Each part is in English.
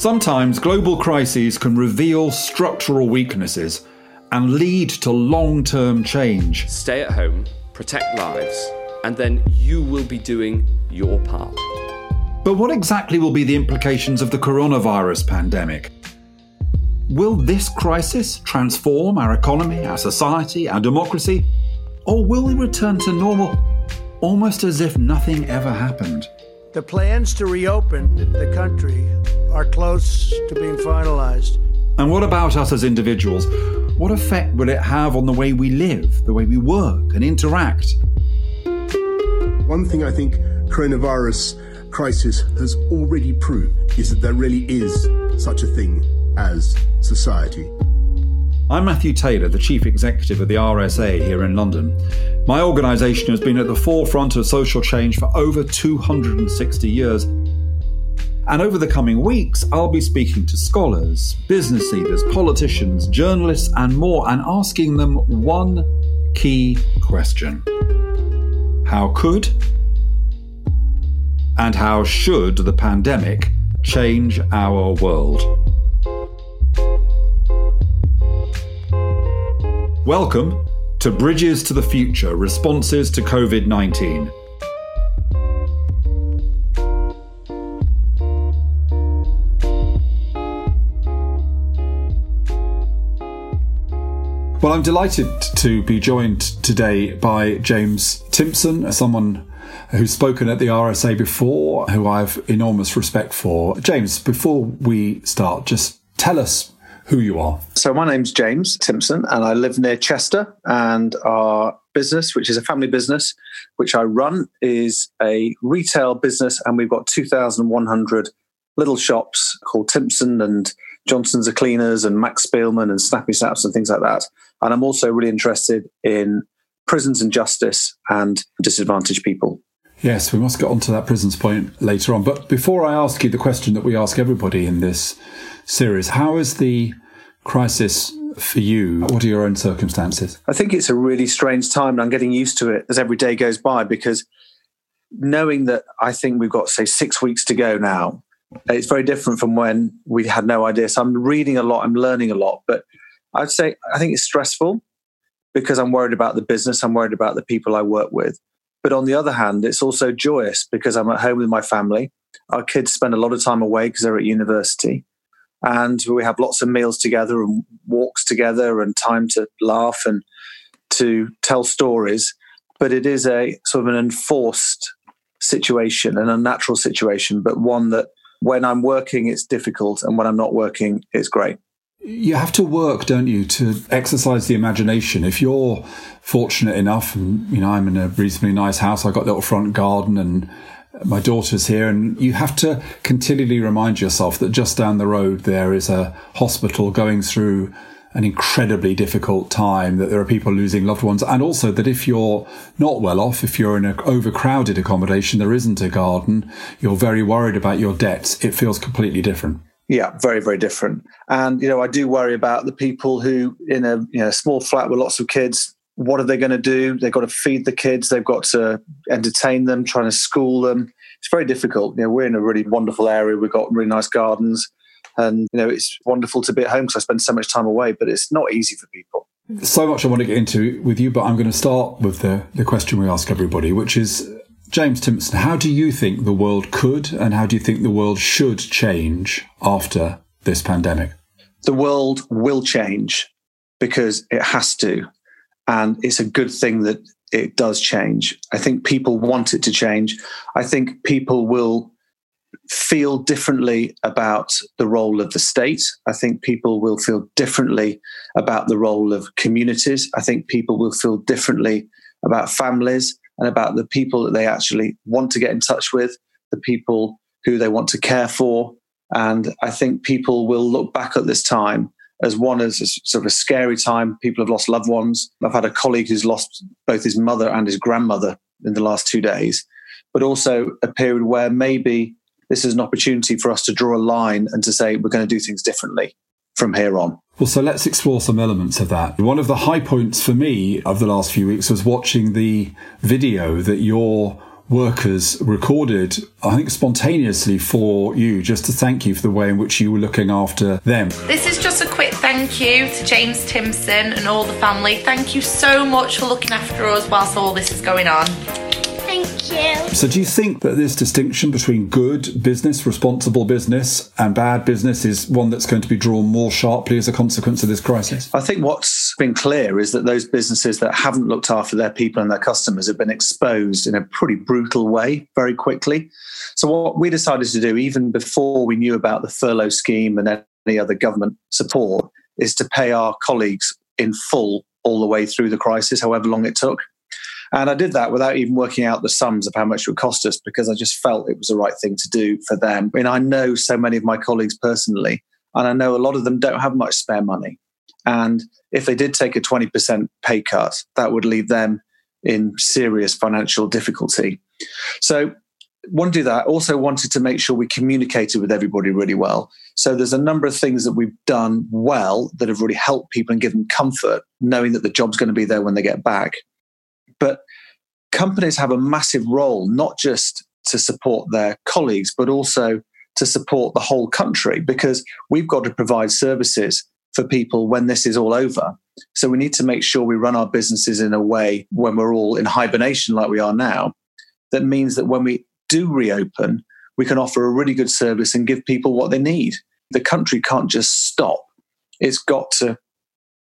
Sometimes global crises can reveal structural weaknesses and lead to long term change. Stay at home, protect lives, and then you will be doing your part. But what exactly will be the implications of the coronavirus pandemic? Will this crisis transform our economy, our society, our democracy? Or will we return to normal almost as if nothing ever happened? The plans to reopen the country are close to being finalized. And what about us as individuals? What effect will it have on the way we live, the way we work and interact? One thing I think coronavirus crisis has already proved is that there really is such a thing as society. I'm Matthew Taylor, the Chief Executive of the RSA here in London. My organisation has been at the forefront of social change for over 260 years. And over the coming weeks, I'll be speaking to scholars, business leaders, politicians, journalists, and more, and asking them one key question How could and how should the pandemic change our world? Welcome to Bridges to the Future Responses to COVID 19. Well, I'm delighted to be joined today by James Timpson, someone who's spoken at the RSA before, who I have enormous respect for. James, before we start, just tell us who you are. So, my name's James Timpson, and I live near Chester. And our business, which is a family business, which I run, is a retail business, and we've got 2,100 little shops called Timpson and Johnson's the Cleaners and Max Spielman and Snappy Snaps and things like that. And I'm also really interested in prisons and justice and disadvantaged people. Yes, we must get onto that prisons point later on. But before I ask you the question that we ask everybody in this series, how is the crisis for you? What are your own circumstances? I think it's a really strange time, and I'm getting used to it as every day goes by because knowing that I think we've got, say, six weeks to go now, it's very different from when we had no idea. So I'm reading a lot, I'm learning a lot, but I'd say I think it's stressful because I'm worried about the business, I'm worried about the people I work with. But on the other hand, it's also joyous because I'm at home with my family. Our kids spend a lot of time away because they're at university. And we have lots of meals together and walks together and time to laugh and to tell stories. But it is a sort of an enforced situation, an unnatural situation, but one that when I'm working, it's difficult. And when I'm not working, it's great. You have to work, don't you, to exercise the imagination. If you're fortunate enough, and you know, I'm in a reasonably nice house, I've got a little front garden and my daughter's here, and you have to continually remind yourself that just down the road there is a hospital going through an incredibly difficult time, that there are people losing loved ones, and also that if you're not well off, if you're in an overcrowded accommodation, there isn't a garden, you're very worried about your debts, it feels completely different. Yeah, very, very different. And, you know, I do worry about the people who, in a you know, small flat with lots of kids, what are they going to do? They've got to feed the kids, they've got to entertain them, trying to school them. It's very difficult. You know, we're in a really wonderful area. We've got really nice gardens. And, you know, it's wonderful to be at home because I spend so much time away, but it's not easy for people. So much I want to get into with you, but I'm going to start with the, the question we ask everybody, which is James Timpson, how do you think the world could and how do you think the world should change after this pandemic? The world will change because it has to. And it's a good thing that it does change. I think people want it to change. I think people will feel differently about the role of the state. I think people will feel differently about the role of communities. I think people will feel differently about families and about the people that they actually want to get in touch with, the people who they want to care for. And I think people will look back at this time as one as a sort of a scary time. People have lost loved ones. I've had a colleague who's lost both his mother and his grandmother in the last two days, but also a period where maybe this is an opportunity for us to draw a line and to say we're going to do things differently from here on. Well, so let's explore some elements of that. One of the high points for me of the last few weeks was watching the video that your workers recorded, I think spontaneously for you, just to thank you for the way in which you were looking after them. This is just a quick thank you to James Timpson and all the family. Thank you so much for looking after us whilst all this is going on. Thank you. So, do you think that this distinction between good business, responsible business, and bad business is one that's going to be drawn more sharply as a consequence of this crisis? I think what's been clear is that those businesses that haven't looked after their people and their customers have been exposed in a pretty brutal way very quickly. So, what we decided to do, even before we knew about the furlough scheme and any other government support, is to pay our colleagues in full all the way through the crisis, however long it took. And I did that without even working out the sums of how much it would cost us because I just felt it was the right thing to do for them. I mean, I know so many of my colleagues personally, and I know a lot of them don't have much spare money. And if they did take a 20% pay cut, that would leave them in serious financial difficulty. So, want to do that. Also, wanted to make sure we communicated with everybody really well. So, there's a number of things that we've done well that have really helped people and given comfort, knowing that the job's going to be there when they get back. But companies have a massive role, not just to support their colleagues, but also to support the whole country because we've got to provide services for people when this is all over. So we need to make sure we run our businesses in a way when we're all in hibernation like we are now. That means that when we do reopen, we can offer a really good service and give people what they need. The country can't just stop. It's got to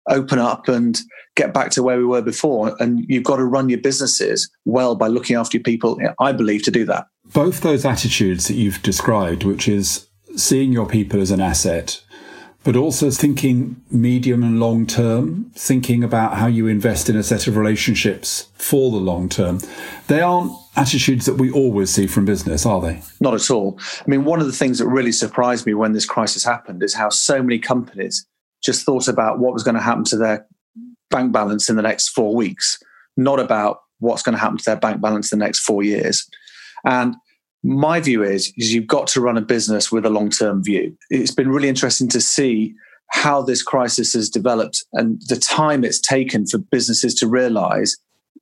open up and get back to where we were before. And you've got to run your businesses well by looking after your people, I believe, to do that. Both those attitudes that you've described, which is seeing your people as an asset, but also thinking medium and long term, thinking about how you invest in a set of relationships for the long term. They aren't attitudes that we always see from business, are they? Not at all. I mean, one of the things that really surprised me when this crisis happened is how so many companies just thought about what was going to happen to their bank balance in the next four weeks, not about what's going to happen to their bank balance in the next four years. And my view is, is you've got to run a business with a long-term view. It's been really interesting to see how this crisis has developed and the time it's taken for businesses to realize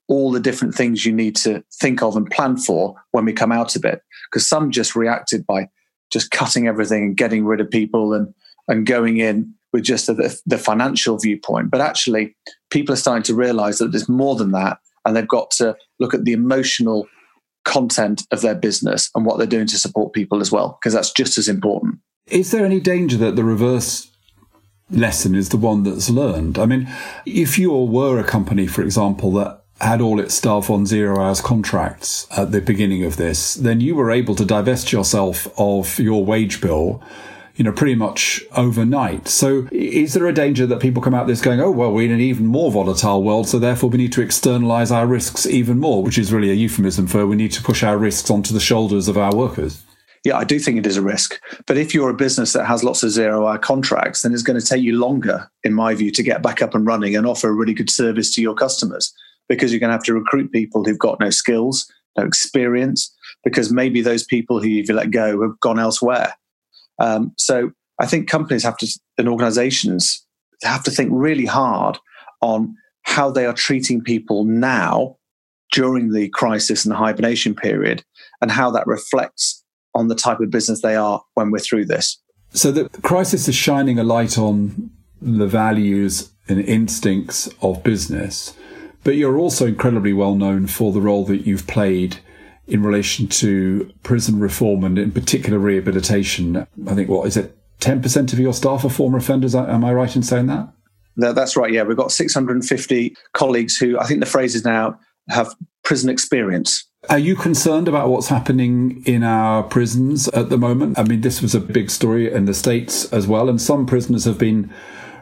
all the different things you need to think of and plan for when we come out of it. Because some just reacted by just cutting everything and getting rid of people and and going in with just the, the financial viewpoint. But actually, people are starting to realize that there's more than that. And they've got to look at the emotional content of their business and what they're doing to support people as well, because that's just as important. Is there any danger that the reverse lesson is the one that's learned? I mean, if you were a company, for example, that had all its staff on zero hours contracts at the beginning of this, then you were able to divest yourself of your wage bill you know, pretty much overnight. So is there a danger that people come out this going, oh, well, we're in an even more volatile world, so therefore we need to externalize our risks even more, which is really a euphemism for we need to push our risks onto the shoulders of our workers? Yeah, I do think it is a risk. But if you're a business that has lots of zero hour contracts, then it's going to take you longer, in my view, to get back up and running and offer a really good service to your customers because you're going to have to recruit people who've got no skills, no experience, because maybe those people who you've let go have gone elsewhere. Um, so I think companies have to, and organizations have to think really hard on how they are treating people now during the crisis and the hibernation period and how that reflects on the type of business they are when we're through this. So the crisis is shining a light on the values and instincts of business, but you're also incredibly well known for the role that you've played in relation to prison reform and in particular rehabilitation. I think, what is it, 10% of your staff are former offenders? Am I right in saying that? No, that's right. Yeah, we've got 650 colleagues who I think the phrase is now have prison experience. Are you concerned about what's happening in our prisons at the moment? I mean, this was a big story in the States as well, and some prisoners have been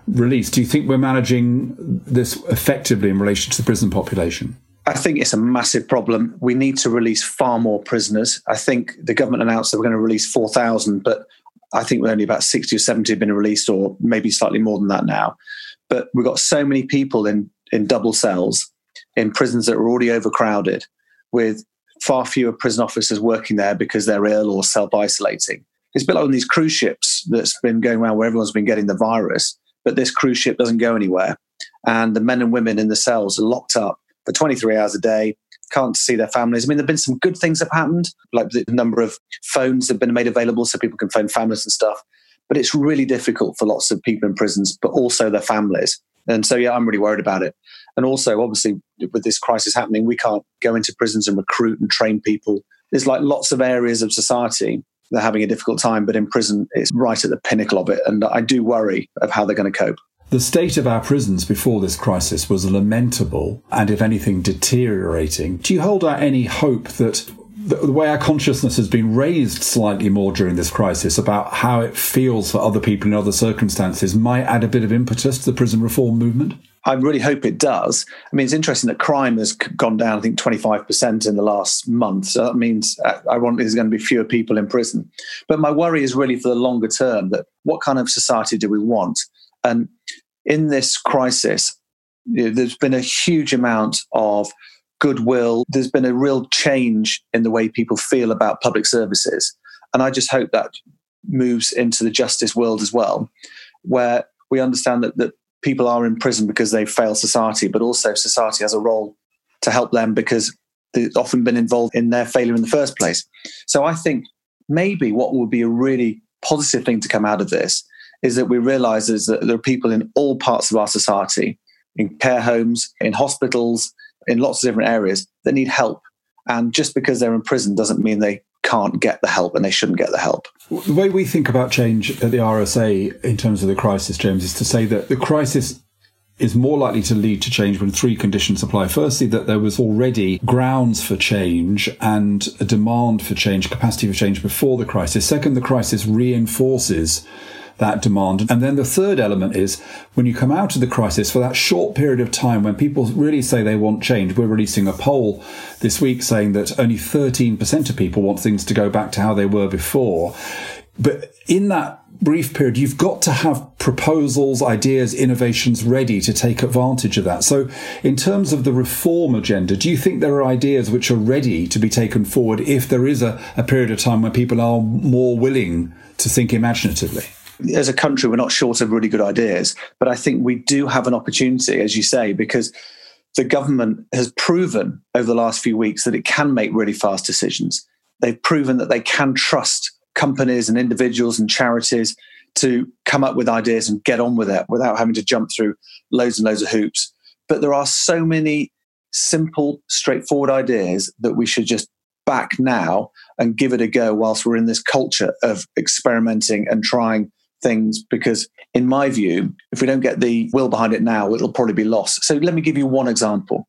released. Do you think we're managing this effectively in relation to the prison population? I think it's a massive problem. We need to release far more prisoners. I think the government announced that we're going to release 4,000, but I think only about 60 or 70 have been released, or maybe slightly more than that now. But we've got so many people in, in double cells in prisons that are already overcrowded with far fewer prison officers working there because they're ill or self isolating. It's a bit like on these cruise ships that's been going around where everyone's been getting the virus, but this cruise ship doesn't go anywhere. And the men and women in the cells are locked up for 23 hours a day, can't see their families. I mean, there have been some good things that have happened, like the number of phones have been made available so people can phone families and stuff. But it's really difficult for lots of people in prisons, but also their families. And so, yeah, I'm really worried about it. And also, obviously, with this crisis happening, we can't go into prisons and recruit and train people. There's like lots of areas of society they're having a difficult time, but in prison, it's right at the pinnacle of it. And I do worry of how they're going to cope. The state of our prisons before this crisis was lamentable and, if anything, deteriorating. Do you hold out any hope that the way our consciousness has been raised slightly more during this crisis about how it feels for other people in other circumstances might add a bit of impetus to the prison reform movement? I really hope it does. I mean, it's interesting that crime has gone down, I think, 25% in the last month. So that means, uh, ironically, there's going to be fewer people in prison. But my worry is really for the longer term that what kind of society do we want? And in this crisis, you know, there's been a huge amount of goodwill. There's been a real change in the way people feel about public services. And I just hope that moves into the justice world as well, where we understand that, that people are in prison because they fail society, but also society has a role to help them because they've often been involved in their failure in the first place. So I think maybe what would be a really positive thing to come out of this is that we realize is that there are people in all parts of our society, in care homes, in hospitals, in lots of different areas that need help. And just because they're in prison doesn't mean they can't get the help and they shouldn't get the help. The way we think about change at the RSA in terms of the crisis, James, is to say that the crisis is more likely to lead to change when three conditions apply. Firstly, that there was already grounds for change and a demand for change, capacity for change before the crisis. Second, the crisis reinforces that demand. And then the third element is when you come out of the crisis for that short period of time when people really say they want change. We're releasing a poll this week saying that only 13% of people want things to go back to how they were before. But in that brief period, you've got to have proposals, ideas, innovations ready to take advantage of that. So, in terms of the reform agenda, do you think there are ideas which are ready to be taken forward if there is a, a period of time when people are more willing to think imaginatively? As a country, we're not short of really good ideas, but I think we do have an opportunity, as you say, because the government has proven over the last few weeks that it can make really fast decisions. They've proven that they can trust companies and individuals and charities to come up with ideas and get on with it without having to jump through loads and loads of hoops. But there are so many simple, straightforward ideas that we should just back now and give it a go whilst we're in this culture of experimenting and trying things because, in my view, if we don't get the will behind it now, it'll probably be lost. So let me give you one example.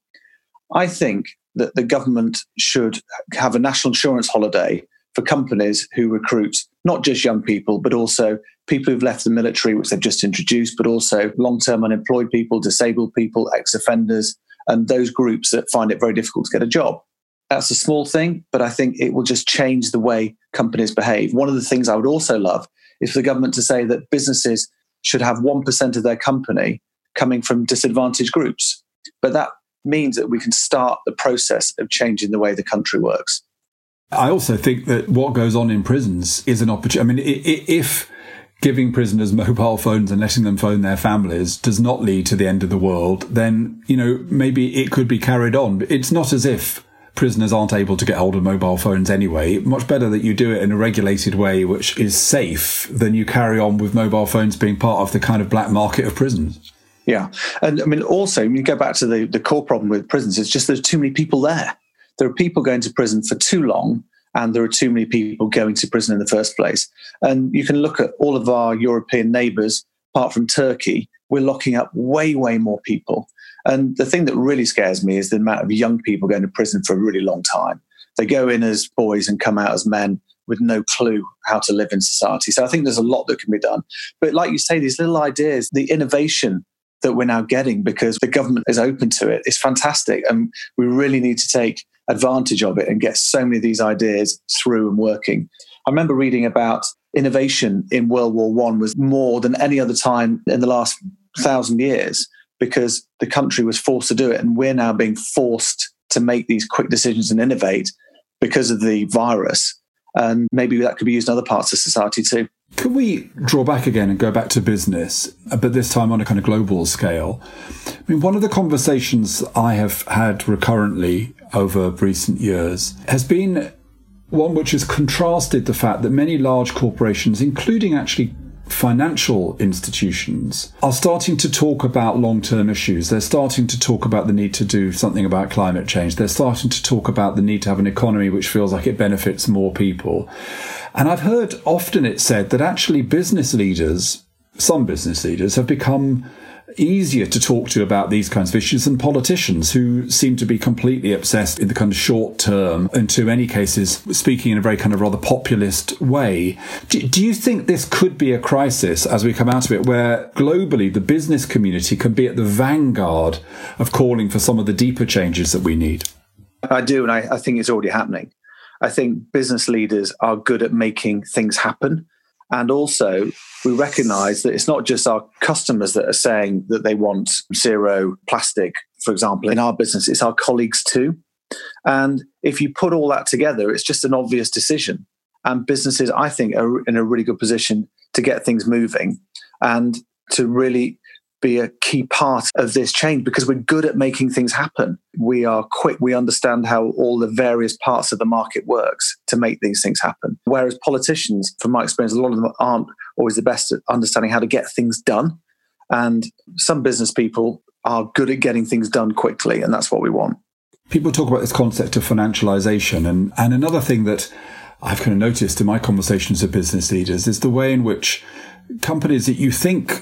I think that the government should have a national insurance holiday for companies who recruit not just young people, but also people who've left the military, which they've just introduced, but also long term unemployed people, disabled people, ex offenders, and those groups that find it very difficult to get a job. That's a small thing, but I think it will just change the way companies behave. One of the things I would also love is for the government to say that businesses should have 1% of their company coming from disadvantaged groups. But that means that we can start the process of changing the way the country works. I also think that what goes on in prisons is an opportunity. I mean, if giving prisoners mobile phones and letting them phone their families does not lead to the end of the world, then, you know, maybe it could be carried on. It's not as if prisoners aren't able to get hold of mobile phones anyway. Much better that you do it in a regulated way, which is safe, than you carry on with mobile phones being part of the kind of black market of prisons. Yeah. And I mean, also, when you go back to the, the core problem with prisons, it's just there's too many people there. There are people going to prison for too long, and there are too many people going to prison in the first place. And you can look at all of our European neighbours, apart from Turkey, we're locking up way, way more people. And the thing that really scares me is the amount of young people going to prison for a really long time. They go in as boys and come out as men with no clue how to live in society. So I think there's a lot that can be done. But like you say, these little ideas, the innovation that we're now getting because the government is open to it is fantastic. And we really need to take advantage of it and get so many of these ideas through and working. I remember reading about innovation in World War One was more than any other time in the last thousand years because the country was forced to do it. And we're now being forced to make these quick decisions and innovate because of the virus. And maybe that could be used in other parts of society too. Could we draw back again and go back to business, but this time on a kind of global scale? I mean, one of the conversations I have had recurrently over recent years has been one which has contrasted the fact that many large corporations, including actually financial institutions are starting to talk about long term issues. They're starting to talk about the need to do something about climate change. They're starting to talk about the need to have an economy which feels like it benefits more people. And I've heard often it said that actually business leaders, some business leaders, have become easier to talk to about these kinds of issues than politicians who seem to be completely obsessed in the kind of short term and to many cases speaking in a very kind of rather populist way. Do, do you think this could be a crisis as we come out of it where globally the business community can be at the vanguard of calling for some of the deeper changes that we need? I do, and I, I think it's already happening. I think business leaders are good at making things happen. And also, we recognize that it's not just our customers that are saying that they want zero plastic, for example, in our business, it's our colleagues too. And if you put all that together, it's just an obvious decision. And businesses, I think, are in a really good position to get things moving and to really be a key part of this change because we're good at making things happen. We are quick. We understand how all the various parts of the market works to make these things happen. Whereas politicians, from my experience, a lot of them aren't always the best at understanding how to get things done. And some business people are good at getting things done quickly, and that's what we want. People talk about this concept of financialization, and, and another thing that I've kind of noticed in my conversations with business leaders is the way in which companies that you think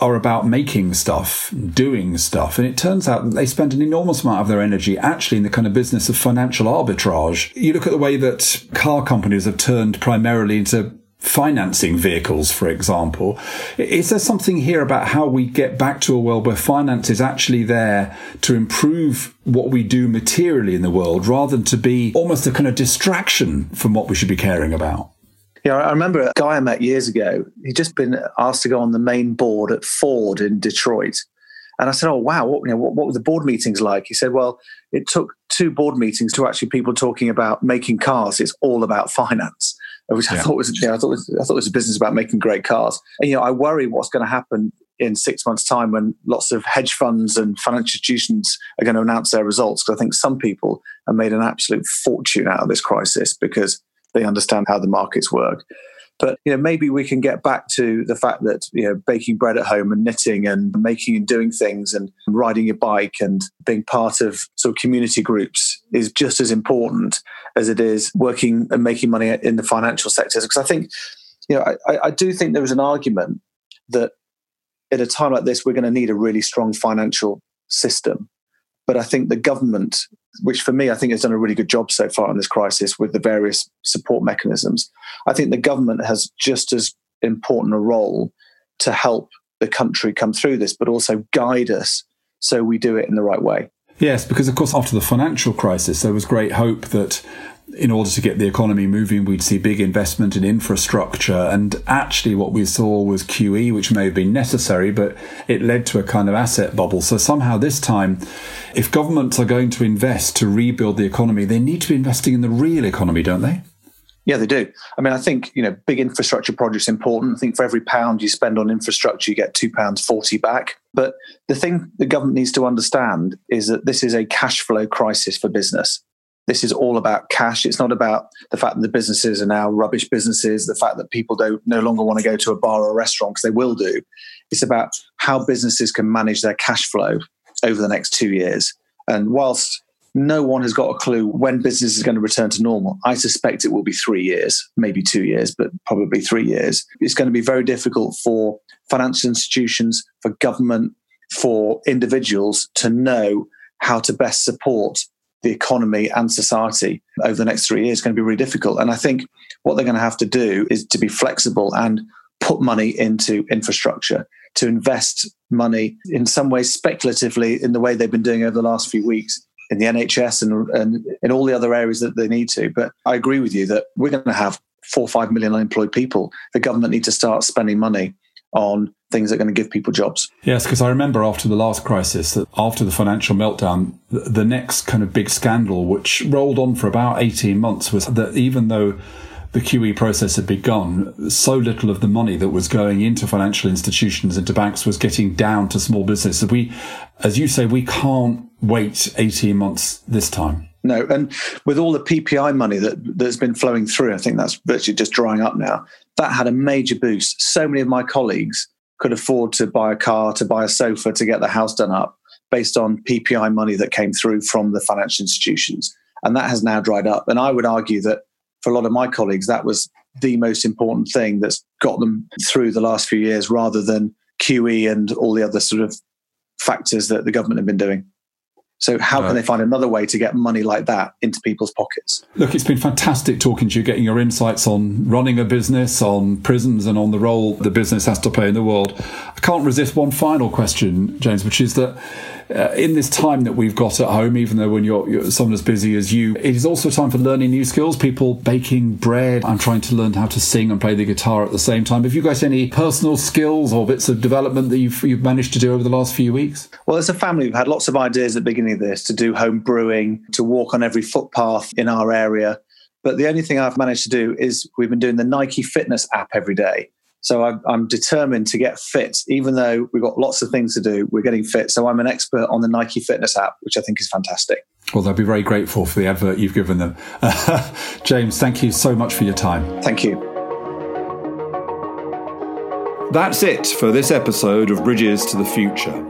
are about making stuff, doing stuff. And it turns out that they spend an enormous amount of their energy actually in the kind of business of financial arbitrage. You look at the way that car companies have turned primarily into financing vehicles, for example. Is there something here about how we get back to a world where finance is actually there to improve what we do materially in the world rather than to be almost a kind of distraction from what we should be caring about? Yeah, I remember a guy I met years ago. He'd just been asked to go on the main board at Ford in Detroit. And I said, "Oh wow, what, you know, what, what were the board meetings like?" He said, "Well, it took two board meetings to actually people talking about making cars. It's all about finance." which I thought was, you know, I thought was, I thought it was a business about making great cars. And you know, I worry what's going to happen in six months' time when lots of hedge funds and financial institutions are going to announce their results. Because I think some people have made an absolute fortune out of this crisis because they understand how the markets work. But you know, maybe we can get back to the fact that you know, baking bread at home and knitting and making and doing things and riding your bike and being part of sort of community groups is just as important as it is working and making money in the financial sectors. Because I think, you know, I, I do think there is an argument that at a time like this, we're going to need a really strong financial system. But I think the government, which for me, I think has done a really good job so far in this crisis with the various support mechanisms, I think the government has just as important a role to help the country come through this, but also guide us so we do it in the right way. Yes, because of course, after the financial crisis, there was great hope that in order to get the economy moving, we'd see big investment in infrastructure. And actually, what we saw was QE, which may have been necessary, but it led to a kind of asset bubble. So somehow this time, if governments are going to invest to rebuild the economy, they need to be investing in the real economy, don't they? Yeah, they do. I mean, I think you know, big infrastructure projects important. I think for every pound you spend on infrastructure, you get two pounds forty back. But the thing the government needs to understand is that this is a cash flow crisis for business. This is all about cash. It's not about the fact that the businesses are now rubbish businesses, the fact that people don't no longer want to go to a bar or a restaurant because they will do. It's about how businesses can manage their cash flow over the next two years. And whilst no one has got a clue when business is going to return to normal. I suspect it will be three years, maybe two years, but probably three years. It's going to be very difficult for financial institutions, for government, for individuals to know how to best support the economy and society over the next three years is going to be really difficult. And I think what they're going to have to do is to be flexible and put money into infrastructure, to invest money in some ways speculatively in the way they've been doing over the last few weeks in the NHS and, and in all the other areas that they need to. But I agree with you that we're going to have four or five million unemployed people. The government need to start spending money on things that are going to give people jobs. Yes, because I remember after the last crisis, that after the financial meltdown, the next kind of big scandal, which rolled on for about 18 months, was that even though the QE process had begun, so little of the money that was going into financial institutions, into banks, was getting down to small business. We, as you say, we can't wait 18 months this time. No, and with all the PPI money that that's been flowing through, I think that's virtually just drying up now. That had a major boost. So many of my colleagues could afford to buy a car, to buy a sofa, to get the house done up based on PPI money that came through from the financial institutions. And that has now dried up. And I would argue that for a lot of my colleagues, that was the most important thing that's got them through the last few years rather than QE and all the other sort of factors that the government have been doing. So how can they find another way to get money like that into people's pockets? Look, it's been fantastic talking to you, getting your insights on running a business, on prisons, and on the role the business has to play in the world. I can't resist one final question, James, which is that uh, in this time that we've got at home, even though when you're, you're, someone as busy as you, it is also time for learning new skills. People baking bread. I'm trying to learn how to sing and play the guitar at the same time. Have you got any personal skills or bits of development that you've, you've managed to do over the last few weeks? Well, as a family, we've had lots of ideas at the beginning of this to do home brewing, to walk on every footpath in our area. But the only thing I've managed to do is we've been doing the Nike Fitness app every day. So I'm, I'm, determined to get fit, even though we've got lots of things to do. We're getting fit. So I'm an expert on the Nike Fitness app, which I think is fantastic. Well, they'll be very grateful for the advert you've given them. James, thank you so much for your time. Thank you. That's it for this episode of Bridges to the Future.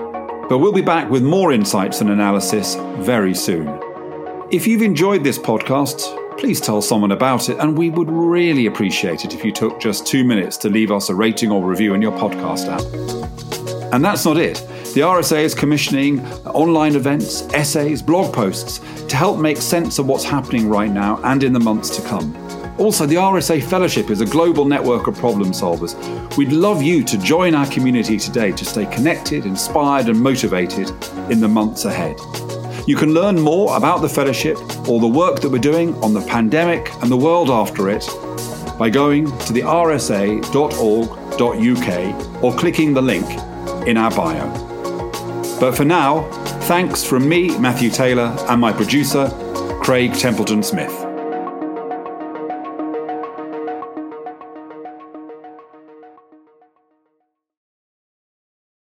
But we'll be back with more insights and analysis very soon. If you've enjoyed this podcast, please tell someone about it, and we would really appreciate it if you took just two minutes to leave us a rating or review in your podcast app. And that's not it. The RSA is commissioning online events, essays, blog posts to help make sense of what's happening right now and in the months to come. Also, the RSA Fellowship is a global network of problem solvers. We'd love you to join our community today to stay connected, inspired, and motivated in the months ahead. You can learn more about the fellowship or the work that we're doing on the pandemic and the world after it by going to the rsa.org.uk or clicking the link in our bio. But for now, thanks from me, Matthew Taylor, and my producer, Craig Templeton Smith.